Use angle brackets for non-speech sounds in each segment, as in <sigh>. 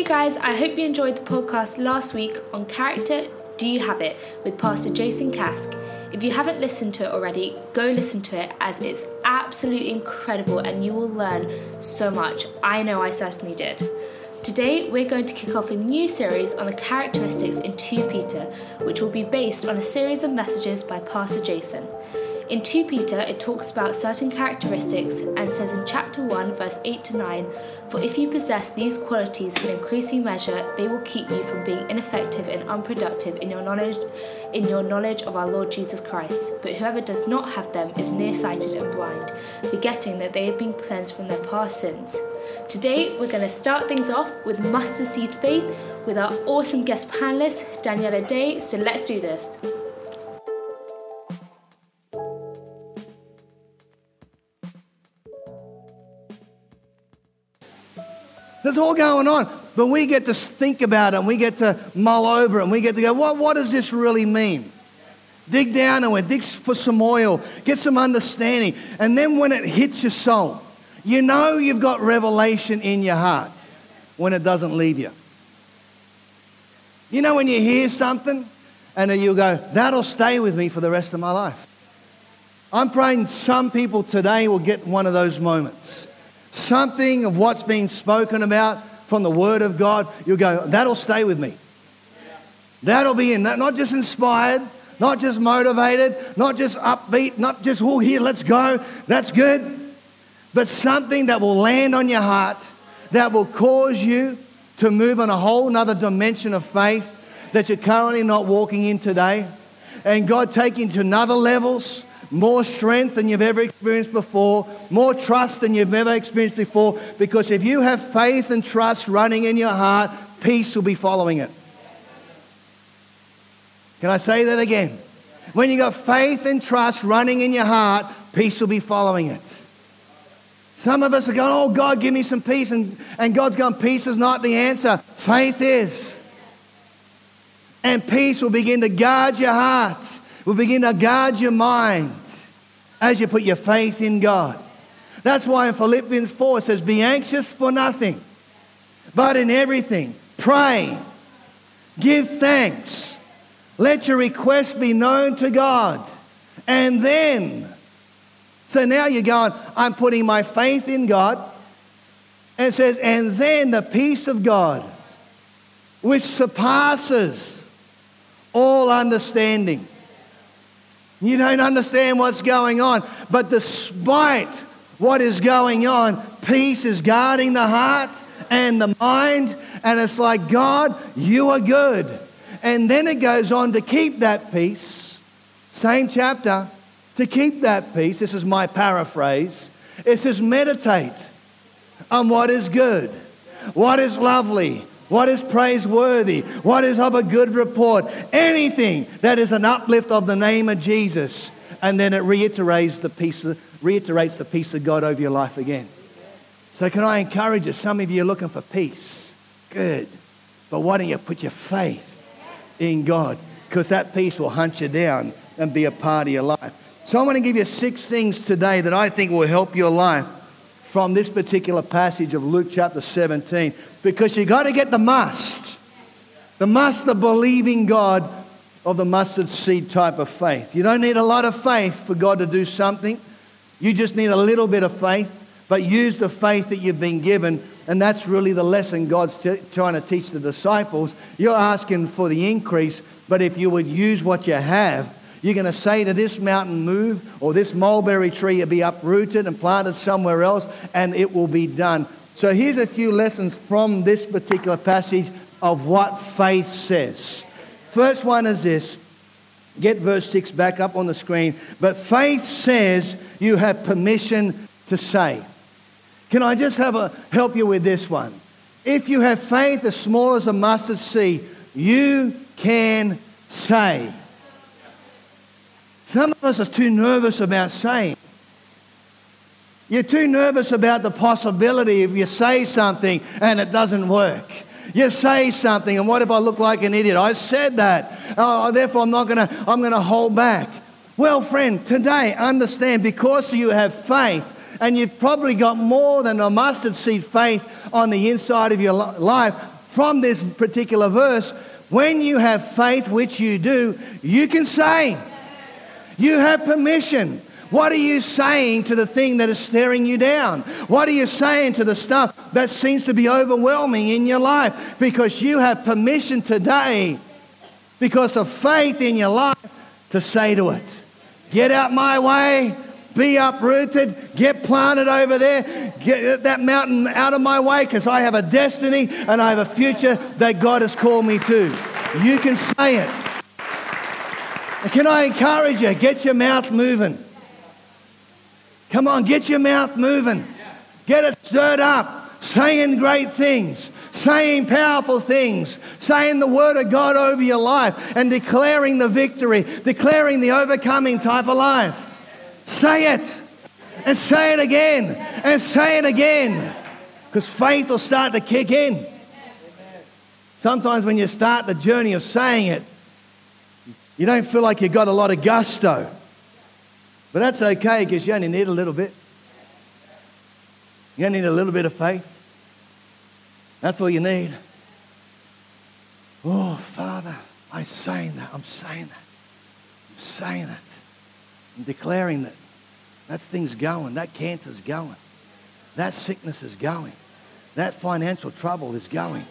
Hey guys, I hope you enjoyed the podcast last week on Character Do You Have It with Pastor Jason Kask. If you haven't listened to it already, go listen to it as it's absolutely incredible and you will learn so much. I know I certainly did. Today, we're going to kick off a new series on the characteristics in 2 Peter, which will be based on a series of messages by Pastor Jason. In 2 Peter, it talks about certain characteristics and says in chapter 1, verse 8 to 9, For if you possess these qualities in increasing measure, they will keep you from being ineffective and unproductive in your knowledge in your knowledge of our Lord Jesus Christ. But whoever does not have them is nearsighted and blind, forgetting that they have been cleansed from their past sins. Today, we're going to start things off with mustard seed faith with our awesome guest panelist, Daniela Day. So let's do this. There's all going on. But we get to think about it and we get to mull over it and we get to go, what, what does this really mean? Dig down and we dig for some oil, get some understanding. And then when it hits your soul, you know you've got revelation in your heart when it doesn't leave you. You know when you hear something and then you go, that'll stay with me for the rest of my life. I'm praying some people today will get one of those moments something of what's being spoken about from the Word of God, you'll go, that'll stay with me. That'll be in, that, not just inspired, not just motivated, not just upbeat, not just, oh, here, let's go, that's good, but something that will land on your heart, that will cause you to move on a whole nother dimension of faith that you're currently not walking in today. And God taking to another levels more strength than you've ever experienced before, more trust than you've ever experienced before. Because if you have faith and trust running in your heart, peace will be following it. Can I say that again? When you've got faith and trust running in your heart, peace will be following it. Some of us are going, Oh, God, give me some peace. And, and God's going, Peace is not the answer. Faith is. And peace will begin to guard your heart will begin to guard your mind as you put your faith in God. That's why in Philippians 4 it says, Be anxious for nothing, but in everything, pray, give thanks, let your requests be known to God. And then, so now you're going, I'm putting my faith in God. And it says, And then the peace of God, which surpasses all understanding you don't understand what's going on. But despite what is going on, peace is guarding the heart and the mind. And it's like, God, you are good. And then it goes on to keep that peace. Same chapter. To keep that peace, this is my paraphrase. It says, meditate on what is good, what is lovely, what is praiseworthy, what is of a good report, anything that is an uplift of the name of Jesus. And then it reiterates the peace of, reiterates the peace of God over your life again. So can I encourage you? Some of you are looking for peace. Good. But why don't you put your faith in God? Because that peace will hunt you down and be a part of your life. So I'm going to give you six things today that I think will help your life from this particular passage of Luke chapter 17 because you got to get the must. The must of believing God of the mustard seed type of faith. You don't need a lot of faith for God to do something. You just need a little bit of faith, but use the faith that you've been given. And that's really the lesson God's t- trying to teach the disciples. You're asking for the increase, but if you would use what you have, you're going to say to this mountain, move, or this mulberry tree, be uprooted and planted somewhere else, and it will be done. So here's a few lessons from this particular passage of what faith says. First one is this. Get verse 6 back up on the screen. But faith says you have permission to say. Can I just have a, help you with this one? If you have faith as small as a mustard seed, you can say. Some of us are too nervous about saying. You're too nervous about the possibility if you say something and it doesn't work. You say something, and what if I look like an idiot? I said that. Oh, therefore, I'm not going to. I'm going to hold back. Well, friend, today understand because you have faith, and you've probably got more than a mustard seed faith on the inside of your life. from this particular verse when you have faith, which you do, you can say, you have permission. What are you saying to the thing that is staring you down? What are you saying to the stuff that seems to be overwhelming in your life? Because you have permission today, because of faith in your life, to say to it, Get out my way, be uprooted, get planted over there, get that mountain out of my way, because I have a destiny and I have a future that God has called me to. You can say it. Can I encourage you? Get your mouth moving. Come on, get your mouth moving. Get it stirred up, saying great things, saying powerful things, saying the word of God over your life, and declaring the victory, declaring the overcoming type of life. Say it, and say it again, and say it again, because faith will start to kick in. Sometimes when you start the journey of saying it, you don't feel like you've got a lot of gusto. But that's okay because you only need a little bit. You only need a little bit of faith. That's all you need. Oh, Father, I'm saying that. I'm saying that. I'm saying it. I'm declaring that that thing's going. That cancer's going. That sickness is going. That financial trouble is going.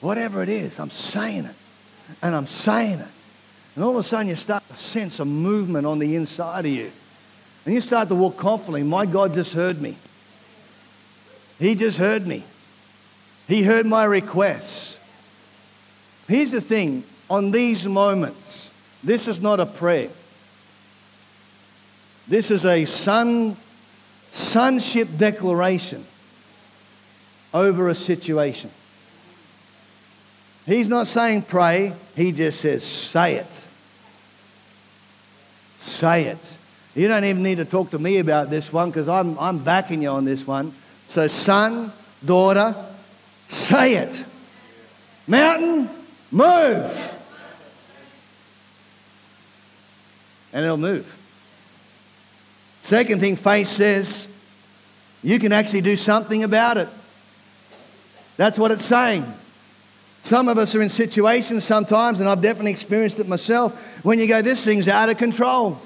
Whatever it is, I'm saying it. And I'm saying it. And all of a sudden, you start to sense a movement on the inside of you. And you start to walk confidently. My God just heard me. He just heard me. He heard my requests. Here's the thing on these moments, this is not a prayer. This is a son, sonship declaration over a situation. He's not saying pray, he just says say it. Say it. You don't even need to talk to me about this one because I'm, I'm backing you on this one. So, son, daughter, say it. Mountain, move. And it'll move. Second thing, faith says you can actually do something about it. That's what it's saying. Some of us are in situations sometimes, and I've definitely experienced it myself, when you go, This thing's out of control.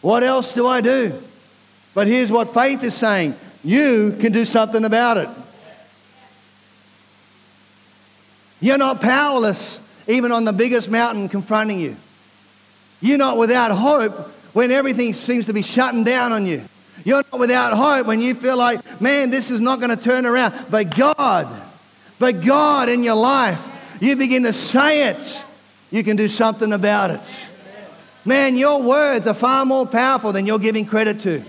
What else do I do? But here's what faith is saying you can do something about it. You're not powerless even on the biggest mountain confronting you. You're not without hope when everything seems to be shutting down on you. You're not without hope when you feel like, man, this is not going to turn around. But God, but God in your life, you begin to say it, you can do something about it. Man, your words are far more powerful than you're giving credit to.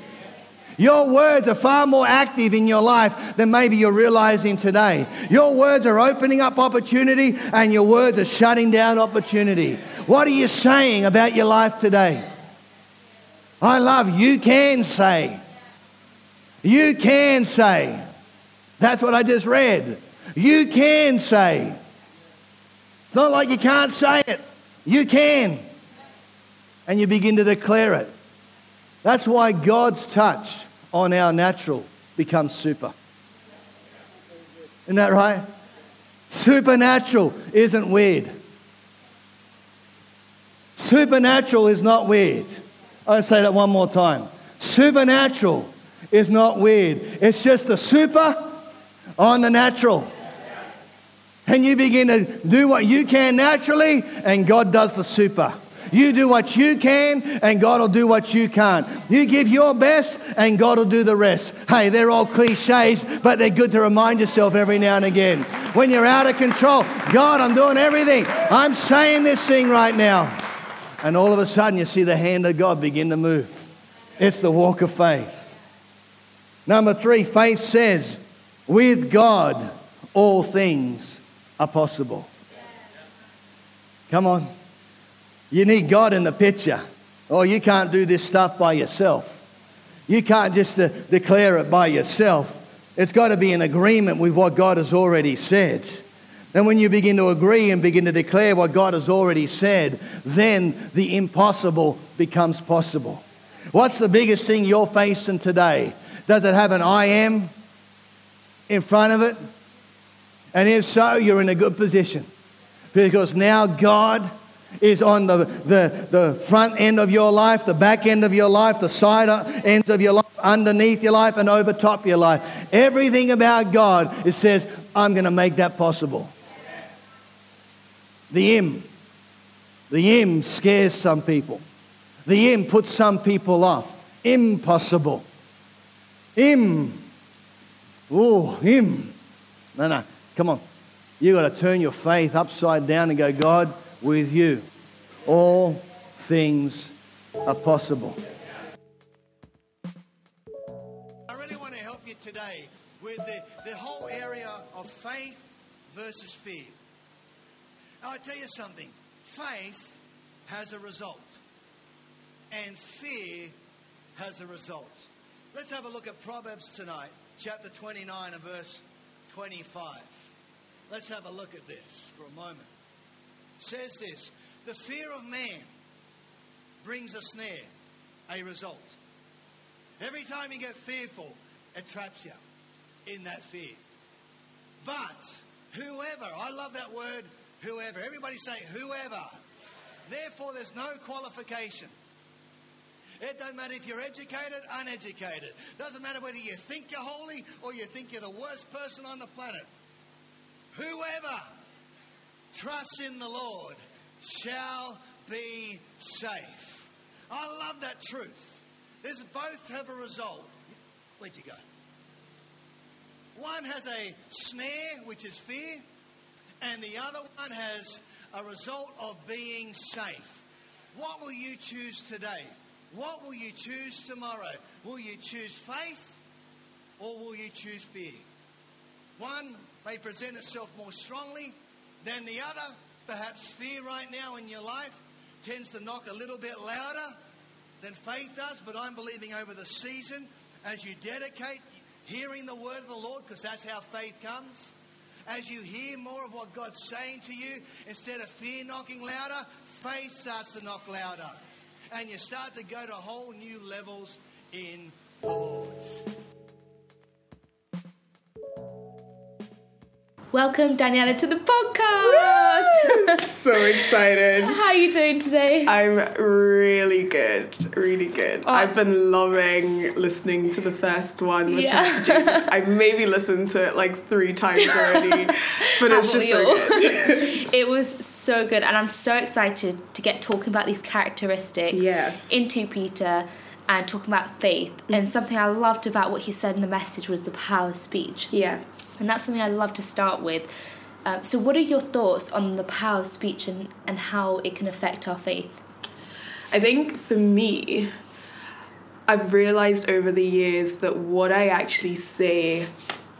Your words are far more active in your life than maybe you're realizing today. Your words are opening up opportunity and your words are shutting down opportunity. What are you saying about your life today? I love you can say. You can say. That's what I just read. You can say. It's not like you can't say it. You can. And you begin to declare it. That's why God's touch on our natural becomes super. Isn't that right? Supernatural isn't weird. Supernatural is not weird. I'll say that one more time. Supernatural is not weird. It's just the super on the natural. And you begin to do what you can naturally, and God does the super. You do what you can, and God will do what you can't. You give your best, and God will do the rest. Hey, they're all cliches, but they're good to remind yourself every now and again. When you're out of control, God, I'm doing everything. I'm saying this thing right now. And all of a sudden, you see the hand of God begin to move. It's the walk of faith. Number three, faith says, with God, all things are possible. Come on. You need God in the picture. Oh, you can't do this stuff by yourself. You can't just declare it by yourself. It's got to be in agreement with what God has already said. And when you begin to agree and begin to declare what God has already said, then the impossible becomes possible. What's the biggest thing you're facing today? Does it have an I am in front of it? And if so, you're in a good position because now God is on the, the, the front end of your life, the back end of your life, the side ends of your life, underneath your life, and over top your life. Everything about God, it says, I'm going to make that possible. The M. The M scares some people. The M puts some people off. Impossible. Im. Oh, him. No, no. Come on. You've got to turn your faith upside down and go, God, with you, all things are possible. I really want to help you today with the, the whole area of faith versus fear. Now, I tell you something faith has a result, and fear has a result. Let's have a look at Proverbs tonight, chapter 29 and verse 25. Let's have a look at this for a moment. It says this The fear of man brings a snare, a result. Every time you get fearful, it traps you in that fear. But whoever, I love that word, whoever. Everybody say, whoever. Therefore, there's no qualification. It doesn't matter if you're educated, uneducated. Doesn't matter whether you think you're holy or you think you're the worst person on the planet. Whoever trusts in the Lord shall be safe. I love that truth. There's both have a result. Where'd you go? One has a snare, which is fear, and the other one has a result of being safe. What will you choose today? What will you choose tomorrow? Will you choose faith or will you choose fear? One may present itself more strongly than the other. Perhaps fear right now in your life tends to knock a little bit louder than faith does, but I'm believing over the season as you dedicate hearing the word of the Lord, because that's how faith comes. As you hear more of what God's saying to you, instead of fear knocking louder, faith starts to knock louder and you start to go to whole new levels in Lord. Welcome, Daniela, to the podcast. <laughs> so excited. How are you doing today? I'm really good, really good. Oh. I've been loving listening to the first one with yeah. messages. <laughs> I've maybe listened to it like three times already, <laughs> but it's just so good. it was so good, and I'm so excited to get talking about these characteristics yeah. in 2 Peter and talking about faith. Mm-hmm. And something I loved about what he said in the message was the power of speech. Yeah. And that's something I love to start with. Um, so, what are your thoughts on the power of speech and, and how it can affect our faith? I think for me, I've realized over the years that what I actually say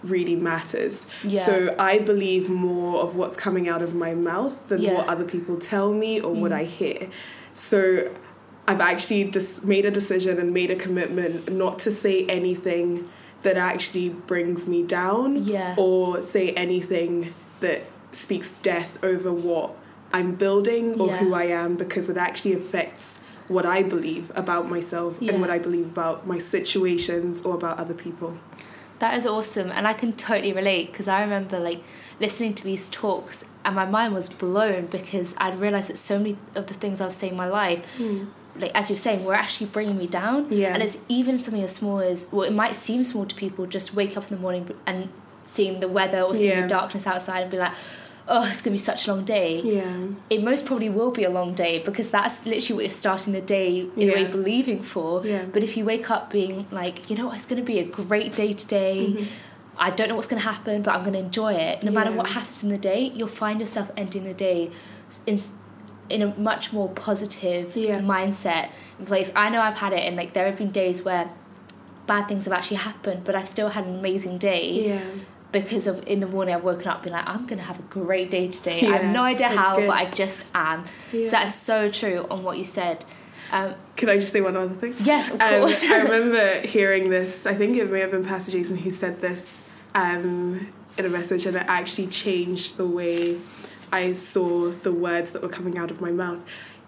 really matters. Yeah. So I believe more of what's coming out of my mouth than yeah. what other people tell me or mm. what I hear. So I've actually just made a decision and made a commitment not to say anything that actually brings me down yeah. or say anything that speaks death over what I'm building or yeah. who I am because it actually affects what I believe about myself yeah. and what I believe about my situations or about other people. That is awesome and I can totally relate because I remember like listening to these talks and my mind was blown because I'd realized that so many of the things I was saying in my life mm like as you're saying, were actually bringing me down. Yeah. And it's even something as small as well, it might seem small to people. Just wake up in the morning and seeing the weather or seeing yeah. the darkness outside and be like, oh, it's gonna be such a long day. Yeah. It most probably will be a long day because that's literally what you're starting the day in yeah. a way believing for. Yeah. But if you wake up being like, you know, what, it's gonna be a great day today. Mm-hmm. I don't know what's going to happen, but I'm going to enjoy it. No yeah. matter what happens in the day, you'll find yourself ending the day in in a much more positive yeah. mindset place. I know I've had it, and like there have been days where bad things have actually happened, but I've still had an amazing day. Yeah. Because of in the morning I've woken up being like I'm gonna have a great day today. Yeah, I have no idea how, good. but I just am. Yeah. So that's so true on what you said. Um, Can I just say one other thing? Yes, of um, course. I remember hearing this. I think it may have been Pastor Jason who said this um, in a message, and it actually changed the way I saw the words that were coming out of my mouth.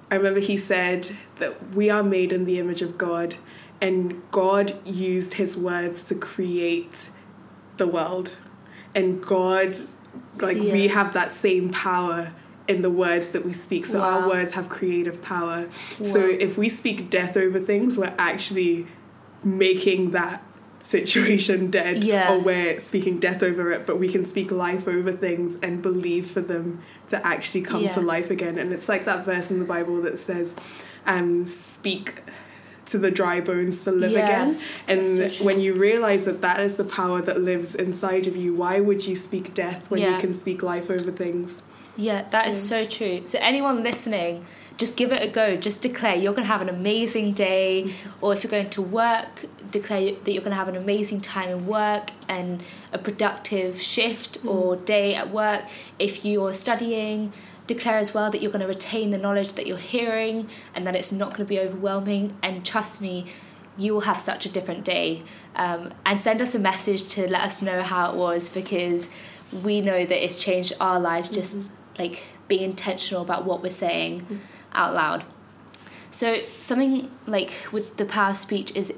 I remember he said that we are made in the image of God, and God used his words to create the world. And God like we have that same power in the words that we speak. So our words have creative power. So if we speak death over things, we're actually making that situation <laughs> dead Yeah. or we're speaking death over it but we can speak life over things and believe for them to actually come Yeah. to life again and it's like that verse in the bible that says um speak to the dry bones to live Yeah. again and so when you realize that that is the power that lives inside of you why would you speak death when you can speak life over things Yeah, that is so true. So anyone listening, just give it a go. Just declare you're going to have an amazing day, or if you're going to work, declare that you're going to have an amazing time in work and a productive shift mm. or day at work. If you're studying, declare as well that you're going to retain the knowledge that you're hearing and that it's not going to be overwhelming. And trust me, you will have such a different day. Um, and send us a message to let us know how it was because we know that it's changed our lives just mm-hmm. like being intentional about what we're saying mm-hmm. Out loud. So something like with the power of speech is,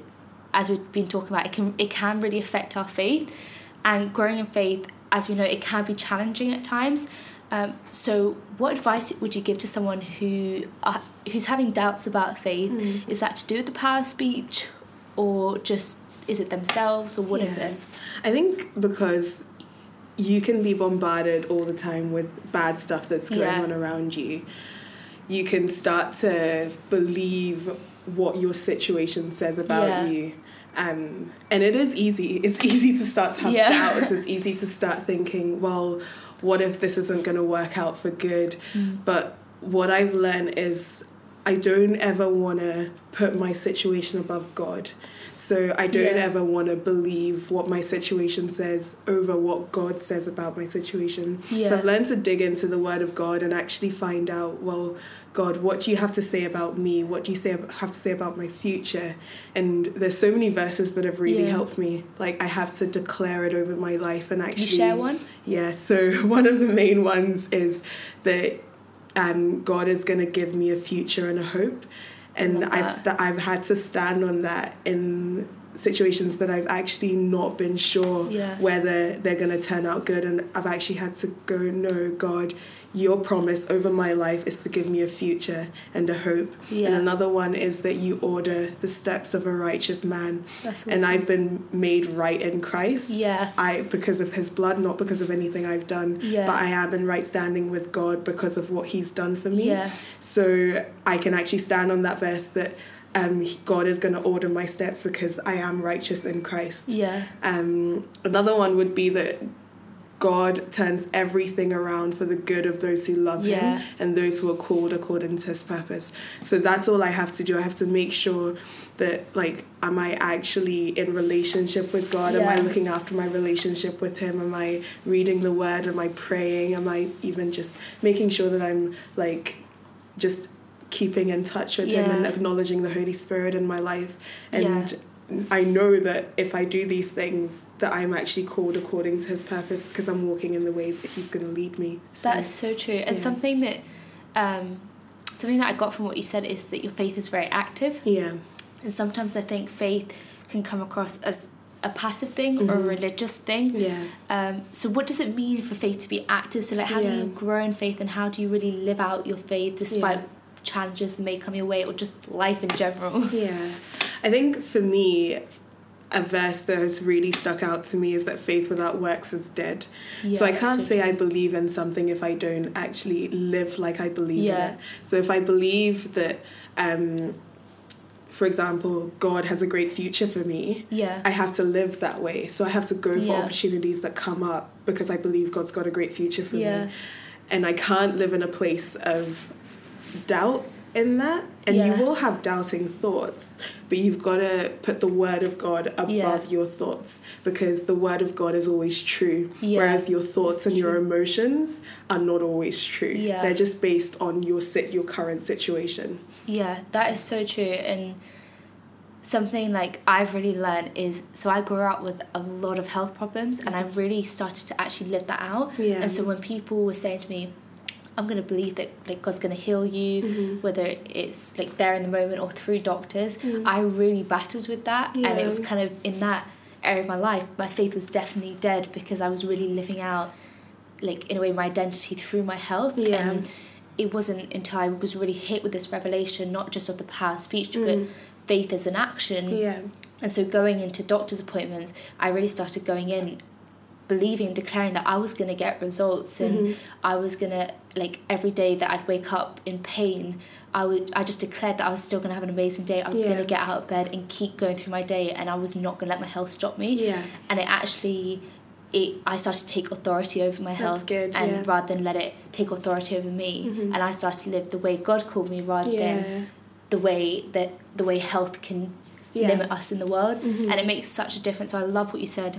as we've been talking about, it can it can really affect our faith, and growing in faith, as we know, it can be challenging at times. Um, so, what advice would you give to someone who are, who's having doubts about faith? Is that to do with the power of speech, or just is it themselves, or what is Yeah. it? I think because you can be bombarded all the time with bad stuff that's going Yeah. on around you. You can start to believe what your situation says about Yeah. you. Um, and it is easy. It's <laughs> easy to start to have Yeah. doubts. It's easy to start thinking, well, what if this isn't going to work out for good? But what I've learned is I don't ever want to put my situation above God. So I don't Yeah. ever want to believe what my situation says over what God says about my situation. Yeah. So I've learned to dig into the Word of God and actually find out, well, God, what do you have to say about me? What do you say have to say about my future? And there's so many verses that have really Yeah. helped me. Like I have to declare it over my life and actually you share one? yeah, so <laughs> one of the main ones is that um, God is going to give me a future and a hope, and I've that. sta I've had to stand on that in situations that I've actually not been sure Yeah. whether they're going to turn out good, and I've actually had to go, no, God. Your promise over my life is to give me a future and a hope. And another one is that you order the steps of a righteous man. That's And. I've been made right in Christ. Yeah. I because of his blood, not because of anything I've done. Yeah. But I am in right standing with God because of what he's done for me. Yeah. So I can actually stand on that verse that um, God is going to order my steps because I am righteous in Christ. Yeah. Um, another one would be that God turns everything around for the good of those who love Yeah. Him and those who are called according to His purpose. So that's all I have to do. I have to make sure that, like, am I actually in relationship with God? Am I looking after my relationship with Him? Am I reading the Word? Am I praying? Am I even just making sure that I'm, like, just keeping in touch with Him and acknowledging the Holy Spirit in my life? And Yeah. I know that if I do these things, that I'm actually called according to His purpose because I'm walking in the way that He's going to lead me. So, That is so true. And yeah. something that um, something that I got from what you said is that your faith is very active. yeah, And sometimes I think faith can come across as a passive thing or a Mhm. religious thing. yeah, Um, so what does it mean for faith to be active? So like how do you grow in faith and how do you really live out your faith despite Yeah. Challenges that may come your way or just life in general? <laughs> yeah. I think for me, a verse that has really stuck out to me is that faith without works is dead. Yeah, so I can't say I believe in something if I don't actually live like I believe Yeah. in it. So if I believe that, um, for example, God has a great future for me, Yeah. I have to live that way. So I have to go for Yeah. opportunities that come up because I believe God's got a great future for me. And I can't live in a place of doubt in that. And Yeah. you will have doubting thoughts, but you've got to put the word of God above Yeah. your thoughts because the word of God is always true. Yeah. Whereas your thoughts and your emotions are not always true. They're just based on your sit your current situation. Yeah, that is so true. And something like I've really learned is so I grew up with a lot of health problems and I really started to actually live that out. And so when people were saying to me, I'm gonna believe that like God's gonna heal you, Mhm. whether it's like there in the moment or through doctors, Mm. I really battled with that. And it was kind of in that area of my life, my faith was definitely dead because I was really living out like in a way my identity through my health Yeah. and it wasn't until I was really hit with this revelation not just of the power of speech but Mm. faith as an action Yeah. and so going into doctor's appointments I really started going in believing declaring that I was going to get results and Mhm. I was going to like every day that I'd wake up in pain I would I just declared that I was still going to have an amazing day I was Yeah. going to get out of bed and keep going through my day and I was not going to let my health stop me Yeah. and it actually it I started to take authority over my That's health good, and yeah. rather than let it take authority over me Mhm. and I started to live the way God called me rather Yeah. than the way that the way health can limit us in the world Mhm. and it makes such a difference so I love what you said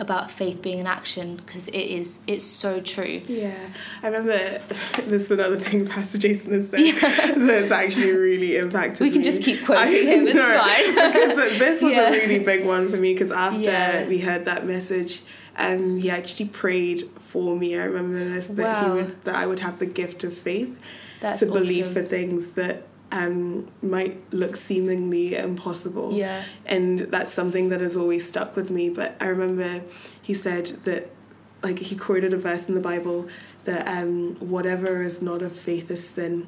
about faith being an action because it is it's so true Yeah, I remember <laughs> this is another thing Pastor Jason has said <laughs> that's actually really impacted We can me. just keep quoting him, it's know, fine. <laughs> because this was Yeah. a really big one for me because after Yeah. we heard that message, um, he actually prayed for me. I remember this that Wow. he would that I would have the gift of faith that's to believe for things that um, might look seemingly impossible. yeah And that's something that has always stuck with me. But I remember he said that, like, he quoted a verse in the Bible that um, whatever is not of faith is sin.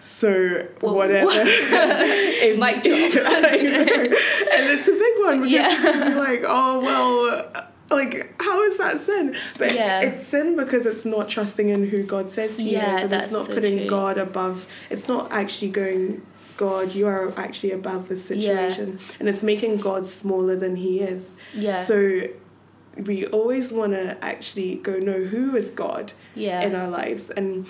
So Whoa. whatever. <laughs> <laughs> it, Mic drop. <laughs> And it's a big one because Yeah. you can be like, oh, well, like, how is that sin? But Yeah. it's sin because it's not trusting in who God says He Yeah, is. And it's not so putting true. God above, it's not actually going, God, you are actually above this Yeah. situation. And it's making God smaller than He is. yeah So we always want to actually go, know who is God yeah in our lives? And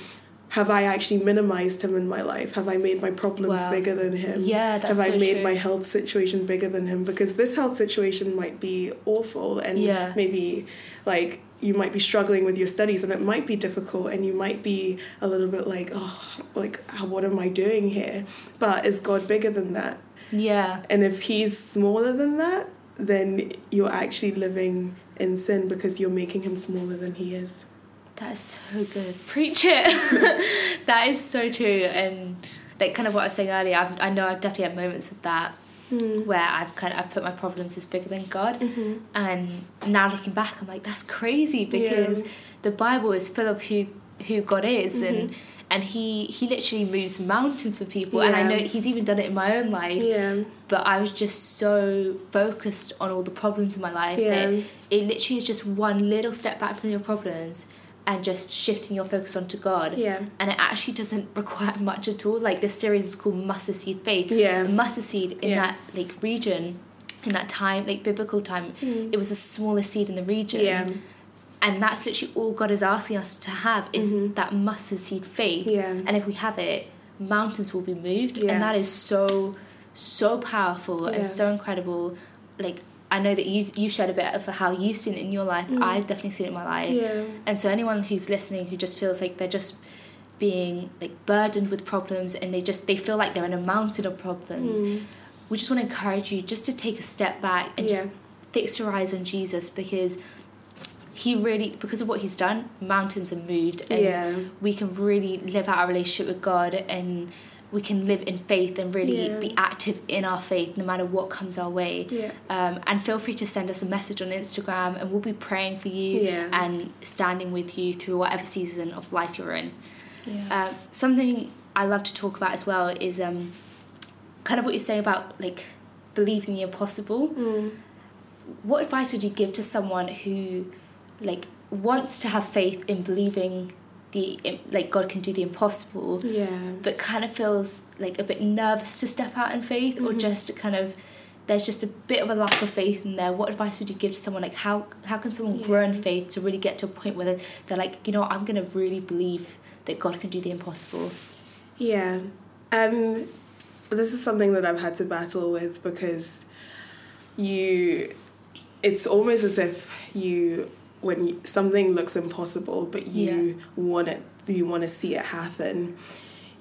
have I actually minimized him in my life? Have I made my problems Wow. bigger than him? Yeah, that's Have I made true. my health situation bigger than him? Because this health situation might be awful and Yeah. maybe like you might be struggling with your studies and it might be difficult and you might be a little bit like, oh, like, what am I doing here? But is God bigger than that? yeah And if he's smaller than that, then you're actually living in sin because you're making him smaller than he is. That's so good. Preach it. <laughs> that is so true. And like kind of what I was saying earlier, I've, I know I've definitely had moments of that Mm. where I've kind of I've put my problems as bigger than God. Mm-hmm. And now looking back, I'm like, that's crazy because Yeah. the Bible is full of who who God is and Mhm. and he he literally moves mountains for people. And I know he's even done it in my own life. Yeah. But I was just so focused on all the problems in my life Yeah. that it literally is just one little step back from your problems and just shifting your focus onto God. Yeah. And it actually doesn't <laughs> require much at all. Like this series is called Mustard Seed Faith. Yeah. Mustard seed in Yeah. that like region, in that time, like biblical time, Mm. it was the smallest seed in the region. Yeah. And that's literally all God is asking us to have is Mhm. that mustard seed faith. Yeah. And if we have it, mountains will be moved. Yeah. And that is so, so powerful Yeah. and so incredible. Like, I know that you've, you've shared a bit of how you've seen it in your life. Mm. I've definitely seen it in my life. Yeah. And so anyone who's listening who just feels like they're just being like burdened with problems and they just they feel like they're in a mountain of problems Mm. we just want to encourage you just to take a step back and just fix your eyes on Jesus because he really because of what he's done mountains are moved and Yeah. we can really live out our relationship with God and we can live in faith and really Yeah. be active in our faith no matter what comes our way Yeah. um, and feel free to send us a message on Instagram and we'll be praying for you Yeah. and standing with you through whatever season of life you're in Yeah. um, something I love to talk about as well is um, kind of what you say about like believing the impossible. Mm. What advice would you give to someone who like wants to have faith in believing the like God can do the impossible, Yeah. but kind of feels like a bit nervous to step out in faith, or Mhm. just kind of there's just a bit of a lack of faith in there. What advice would you give to someone like how how can someone grow in faith to really get to a point where they're, they're like you know I'm gonna really believe that God can do the impossible. Yeah. Um, this is something that I've had to battle with because you, it's almost as if you, when you, something looks impossible, but you want it, you want to see it happen,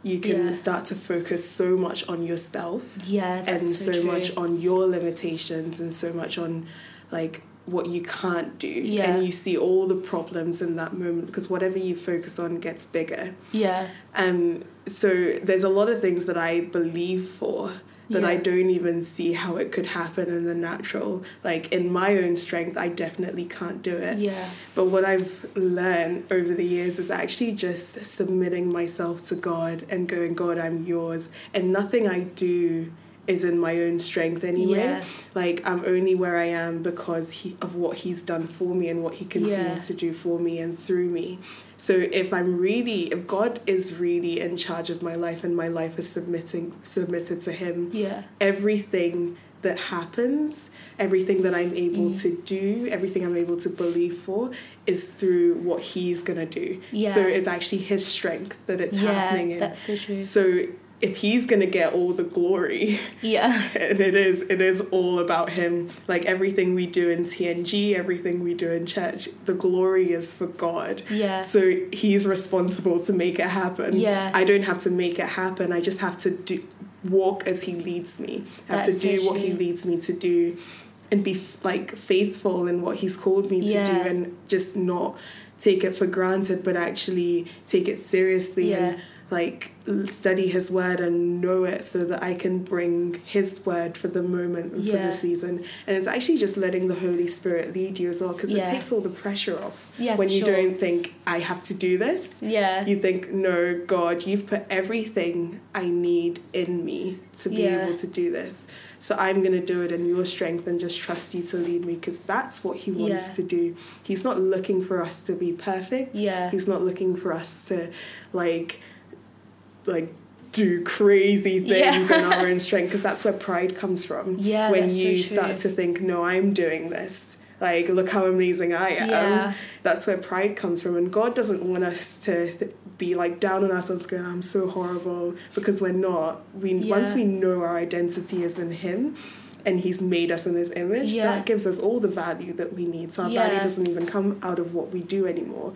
you can Yeah. start to focus so much on yourself Yeah, and so, so, much on your limitations and so much on like what you can't do. Yeah. and you see all the problems in that moment because whatever you focus on gets bigger. Yeah, um, so there's a lot of things that I believe for that Yeah. I don't even see how it could happen in the natural. Like in my own strength, I definitely can't do it. Yeah. But what I've learned over the years is actually just submitting myself to God and going, God, I'm yours. And nothing I do is in my own strength anyway. Yeah. Like I'm only where I am because he, of what He's done for me and what He continues Yeah. to do for me and through me. So if I'm really, if God is really in charge of my life and my life is submitting submitted to Him, Yeah. everything that happens, everything that I'm able Mm. to do, everything I'm able to believe for is through what he's going to do. Yeah. So it's actually his strength that it's happening Yeah. in. That's so true. So if he's to get all the glory, Yeah. <laughs> and it is it is all about him like everything we do in TNG, everything we do in church, the glory is for God. Yeah. So he's responsible to make it happen. Yeah. I don't have to make it happen. I just have to do walk as he leads me. I have That's to do so what he leads me to do and be like faithful in what he's called me to Yeah. do and just not take it for granted but actually take it seriously Yeah. and like study his word and know it so that I can bring his word for the moment and for the season and it's actually just letting the Holy Spirit lead you as well because Yeah. it takes all the pressure off Yeah, when you sure. don't think I have to do this Yeah. you think no god you've put everything I need in me to be Yeah. able to do this so I'm going to do it in your strength and just trust you to lead me because that's what he wants Yeah. to do he's not looking for us to be perfect Yeah. he's not looking for us to like like do crazy things Yeah. in our own <laughs> strength because that's where pride comes from Yeah, when so you true. start to think no i'm doing this like look how amazing i am Yeah. that's where pride comes from and god doesn't want us to th- be like down on ourselves going i'm so horrible because we're not we Yeah. once we know our identity is in him and he's made us in his image Yeah. that gives us all the value that we need so our value doesn't even come out of what we do anymore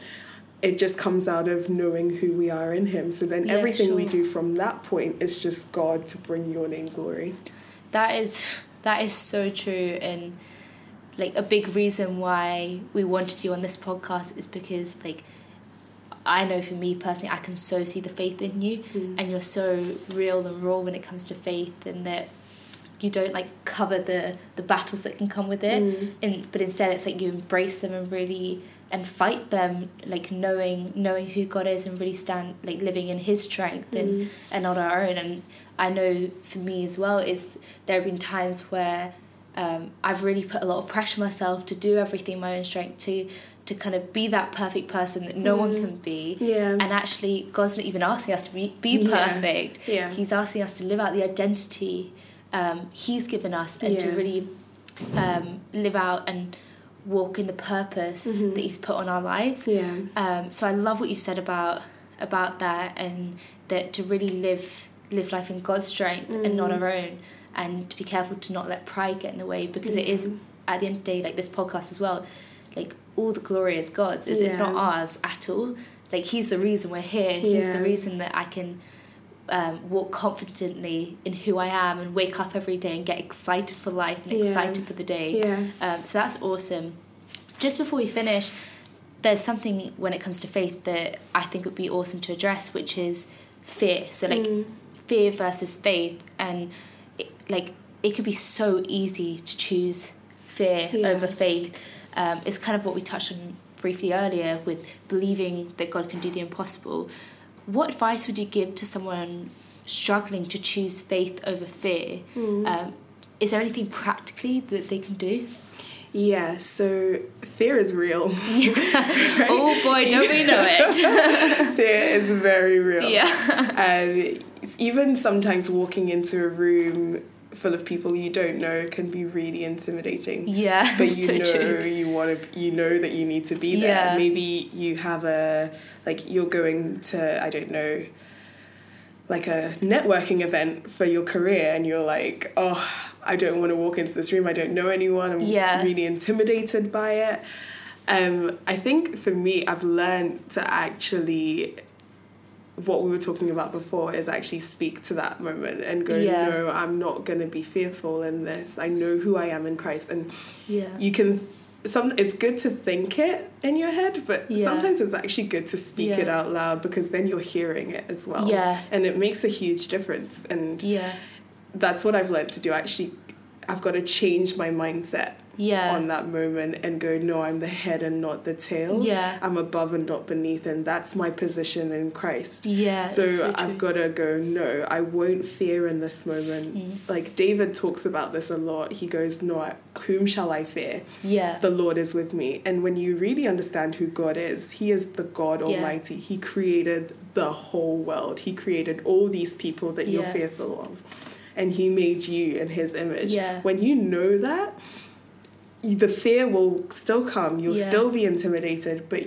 it just comes out of knowing who we are in him. So then Yeah, everything we do from that point is just god to bring your name glory. That is that is so true. And like a big reason why we wanted you on this podcast is because like I know for me personally I can so see the faith in you. Mm. and you're so real and raw when it comes to faith and that you don't like cover the the battles that can come with it. Mm. and but instead it's like you embrace them and really and fight them like knowing knowing who God is and really stand like living in his strength and Mm. and not our own. And I know for me as well is there have been times where um, I've really put a lot of pressure myself to do everything in my own strength to to kind of be that perfect person that no one Mm. can be. Yeah. And actually God's not even asking us to be, be perfect. Yeah. He's asking us to live out the identity um, He's given us and to really um, live out and walk in the purpose Mhm. that He's put on our lives. yeah Um, so I love what you said about about that and that to really live live life in God's strength and not Mm. our own, and to be careful to not let pride get in the way because it is at the end of the day like this podcast as well, like all the glory is God's. It's, it's not ours at all. Like He's the reason we're here. He's Yeah. the reason that I can um, walk confidently in who I am and wake up every day and get excited for life and Yeah. excited for the day. yeah Um, so that's awesome. Just before we finish, there's something when it comes to faith that I think would be awesome to address, which is fear. So like Mm. fear versus faith, and it, like it could be so easy to choose fear Yeah. over faith. Um, it's kind of what we touched on briefly earlier with believing that God can do the impossible. What advice would you give to someone struggling to choose faith over fear? Mm. Um, is there anything practically that they can do? Yeah, so fear is real. <laughs> <laughs> Oh boy, don't we know it? <laughs> fear is very real. yeah. And even sometimes walking into a room full of people you don't know can be really intimidating. Yeah. But you so know true. you want to, you know that you need to be there. Yeah. Maybe you have a like you're going to I don't know like a networking event for your career and you're like oh I don't want to walk into this room I don't know anyone I'm Yeah. really intimidated by it um, I think for me I've learned to actually what we were talking about before is actually speak to that moment and go Yeah. no I'm not going to be fearful in this I know who I am in Christ and Yeah. you can some it's good to think it in your head but Yeah. sometimes it's actually good to speak Yeah. it out loud because then you're hearing it as well Yeah. and it makes a huge difference and Yeah. that's what I've learned to do. Actually, I've got to change my mindset Yeah. on that moment and go, no, I'm the head and not the tail. Yeah. I'm above and not beneath, and that's my position in Christ. Yeah. so so I've got to go, no, I won't fear in this moment. Mm. Like David talks about this a lot. He goes, no, I, whom shall I fear? Yeah. The Lord is with me. And when you really understand who God is, He is the God Yeah. Almighty. He created the whole world, He created all these people that you're fearful of. And He made you in His image. Yeah. When you know that, the fear will still come, you'll Yeah. still be intimidated, but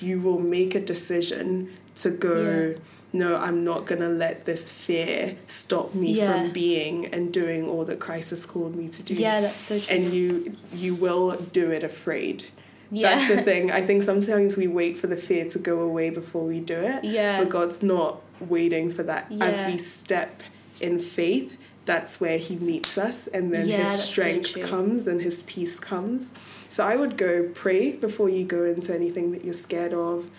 you will make a decision to go. Yeah. No, I'm not going to let this fear stop me Yeah. from being and doing all that Christ has called me to do Yeah, that's so true. and you you will do it afraid. yeah. That's the thing. <laughs> I think sometimes we wait for the fear to go away before we do it. Yeah. But God's not waiting for that. Yeah. As we step in faith, that's where He meets us, and then Yeah, His that's so strength comes and His peace comes. So I would go pray before you go into anything that you're scared of,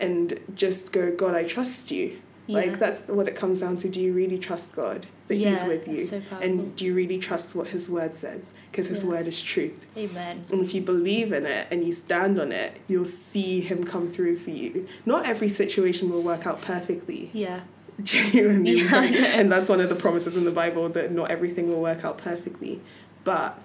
and just go, God, I trust you. Yeah. Like that's what it comes down to. Do you really trust God that He's with you? so and do you really trust what His word says? Because His Yeah. word is truth. Amen. And if you believe in it and you stand on it, you'll see Him come through for you. Not every situation will work out perfectly, Yeah. Genuinely. Yeah, and that's one of the promises in the Bible that not everything will work out perfectly. But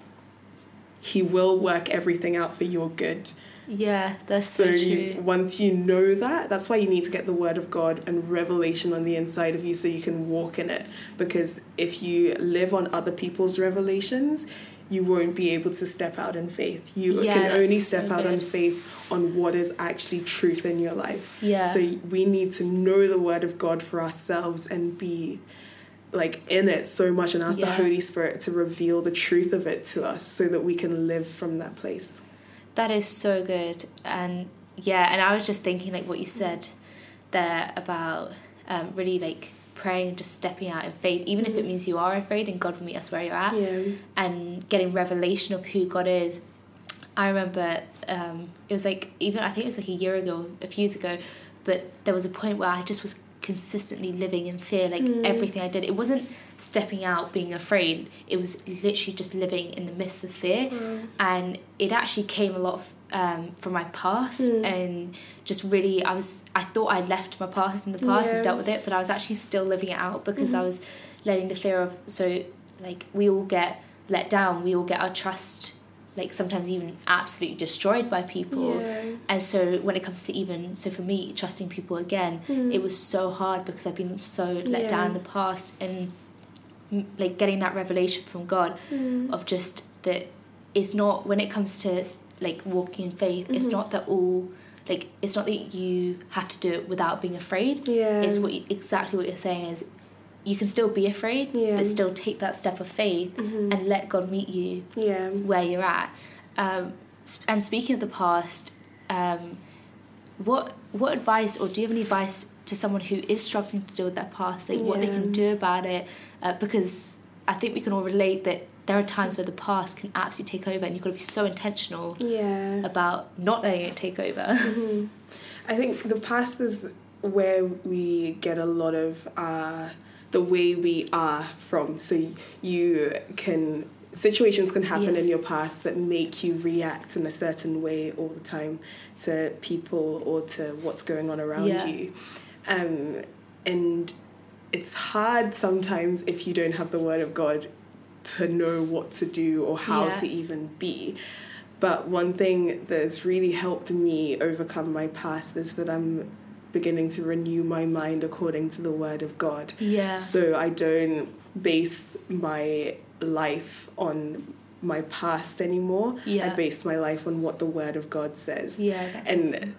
He will work everything out for your good. Yeah, that's So so, true. you, once you know that, that's why you need to get the Word of God and revelation on the inside of you so you can walk in it. Because if you live on other people's revelations, you won't be able to step out in faith. You Yeah, can only so step out in good. faith on what is actually truth in your life. yeah. So we need to know the Word of God for ourselves and be like in it so much and ask the Holy Spirit to reveal the truth of it to us so that we can live from that place. That is so good. And yeah, and I was just thinking like what you said there about um, really like praying and just stepping out in faith, even if it means you are afraid and God will meet us where you're at Yeah. and getting revelation of who God is. I remember um, it was like even I think it was like a year ago, a few years ago, but there was a point where I just was consistently living in fear. Like mm. everything I did, it wasn't stepping out being afraid. It was literally just living in the midst of fear, mm. and it actually came a lot um, from my past mm. and just really I was I thought I left my past in the past Yeah. and dealt with it, but I was actually still living it out because mm-hmm. I was letting the fear of so like we all get let down we all get our trust like sometimes even absolutely destroyed by people Yeah. and so when it comes to even so for me trusting people again it was so hard because i've been so let Yeah. down in the past and mm, like getting that revelation from god of just that it's not when it comes to like walking in faith it's not that all like it's not that you have to do it without being afraid Yeah. it's what you, exactly what you're saying is you can still be afraid Yeah. but still take that step of faith and let god meet you Yeah. where you're at um, and speaking of the past um, what what advice or do you have any advice to someone who is struggling to deal with their past like what they can do about it uh, because i think we can all relate that there are times where the past can absolutely take over and you've got to be so intentional Yeah. about not letting it take over I think the past is where we get a lot of uh, the way we are from. So you can situations can happen Yeah. in your past that make you react in a certain way all the time to people or to what's going on around Yeah. you, um, and it's hard sometimes if you don't have the word of God to know what to do or how Yeah. to even be. But one thing that's really helped me overcome my past is that I'm beginning to renew my mind according to the word of God. yeah So I don't base my life on my past anymore. Yeah. I base my life on what the word of God says. yeah that's And awesome.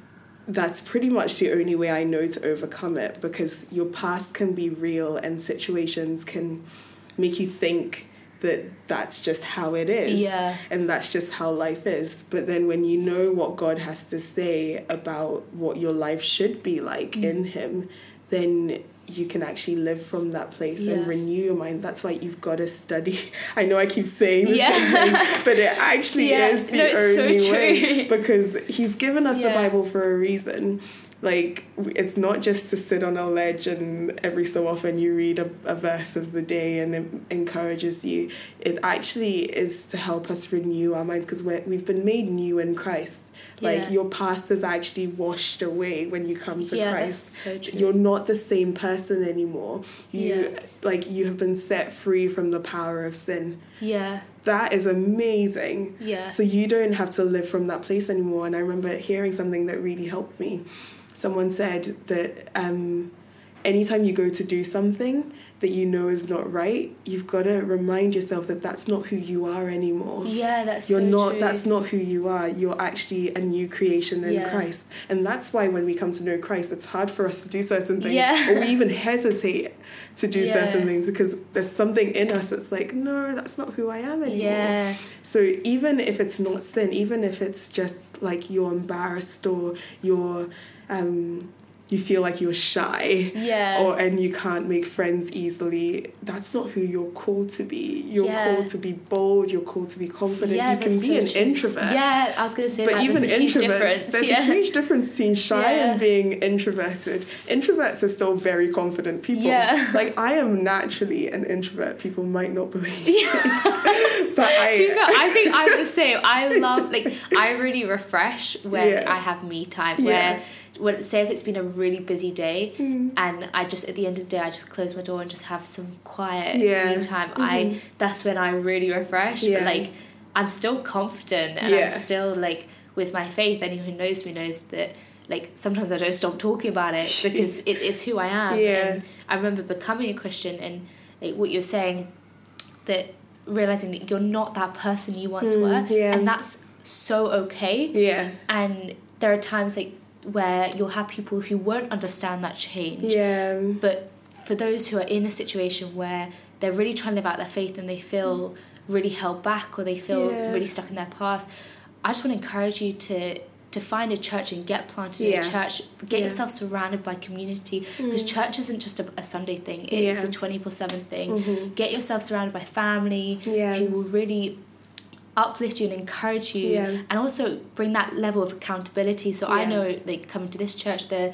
that's pretty much the only way I know to overcome it because your past can be real and situations can make you think that that's just how it is yeah and that's just how life is. But then when you know what God has to say about what your life should be like Mm. in Him, then you can actually live from that place Yeah. and renew your mind. That's why you've got to study. <laughs> I know I keep saying the Yeah. thing, but it actually <laughs> Yeah. is the No, so only true. way because He's given us the Bible for a reason. Like it's not just to sit on a ledge and every so often you read a, a verse of the day and it encourages you it actually is to help us renew our minds because we've been made new in christ like Yeah. your past is actually washed away when you come to Yeah, christ so true. you're not the same person anymore you Yeah. like you have been set free from the power of sin Yeah. that is amazing Yeah. so you don't have to live from that place anymore. And I remember hearing something that really helped me. Someone said that um, anytime you go to do something that you know is not right, you've got to remind yourself that that's not who you are anymore. Yeah, that's You're so not. true. That's not who you are. You're actually a new creation in Yeah. Christ, and that's why when we come to know Christ, it's hard for us to do certain things, Yeah. or we even hesitate to do Yeah. certain things because there's something in us that's like, no, that's not who I am anymore. Yeah. So even if it's not sin, even if it's just like you're embarrassed or you're um, you feel like you're shy Yeah. or and you can't make friends easily, that's not who you're called to be. You're Yeah. called to be bold. You're called to be confident. Yeah, you can be so an true. introvert. Yeah, I was gonna say But that. even there's introverts, there's yeah. a huge difference between shy and being introverted. Introverts are still very confident people. Yeah. Like I am naturally an introvert. People might not believe, <laughs> yeah. <laughs> but I. To be fair, I think I'm the same. I <laughs> love like I really refresh when. I have me time. Where when say if it's been a really busy day Mm. and I just at the end of the day I just close my door and just have some quiet Yeah. me time. Mhm. I that's when I really refresh. Yeah. But like I'm still confident and Yeah. I'm still like with my faith. Anyone who knows me knows that like sometimes I don't stop talking about it <laughs> because it, it's who I am. Yeah. And I remember becoming a Christian and like what you're saying that realizing that you're not that person you once Mm, were yeah. and that's so okay Yeah. and there are times like where you'll have people who won't understand that change Yeah. but for those who are in a situation where they're really trying to live out their faith and they feel really held back or they feel Yeah. really stuck in their past i just want to encourage you to to find a church and get planted in a church get Yeah. yourself surrounded by community because Mm. church isn't just a, a sunday thing it's Yeah. a 24-7 thing Mhm. get yourself surrounded by family Yeah. who will really uplift you and encourage you Yeah. and also bring that level of accountability so i know like coming to this church the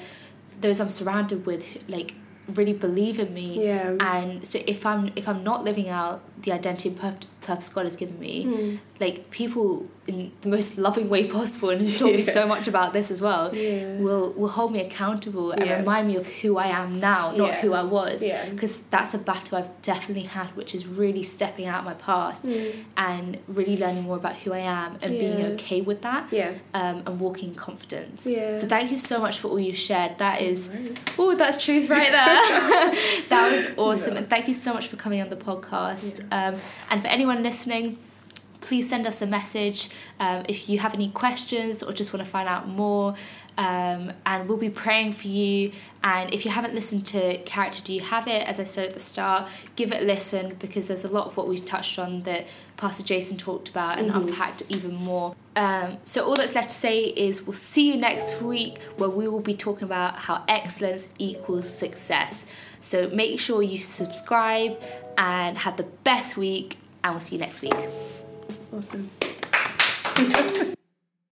those i'm surrounded with like really believe in me Yeah. and so if i'm if i'm not living out the identity and purpose god has given me Mm. like people in the most <laughs> loving way possible and who taught me so much about this as well Yeah. will will hold me accountable and Yeah. remind me of who I am now, not Yeah. who I was. Yeah. Because that's a battle I've definitely had, which is really stepping out of my past Mm. and really learning more about who I am and being okay with that. Yeah. Um, and walking in confidence. Yeah. So thank you so much for all you shared. That is, worries. oh, that's truth right there. <laughs> that was awesome, Yeah. and thank you so much for coming on the podcast. Um, and for anyone listening, please send us a message um, if you have any questions or just want to find out more. Um, and we'll be praying for you. And if you haven't listened to Character Do You Have It, as I said at the start, give it a listen because there's a lot of what we've touched on that Pastor Jason talked about and unpacked even more. Um, so, all that's left to say is we'll see you next week where we will be talking about how excellence equals success. So, make sure you subscribe and have the best week, and we'll see you next week. Awesome. <laughs>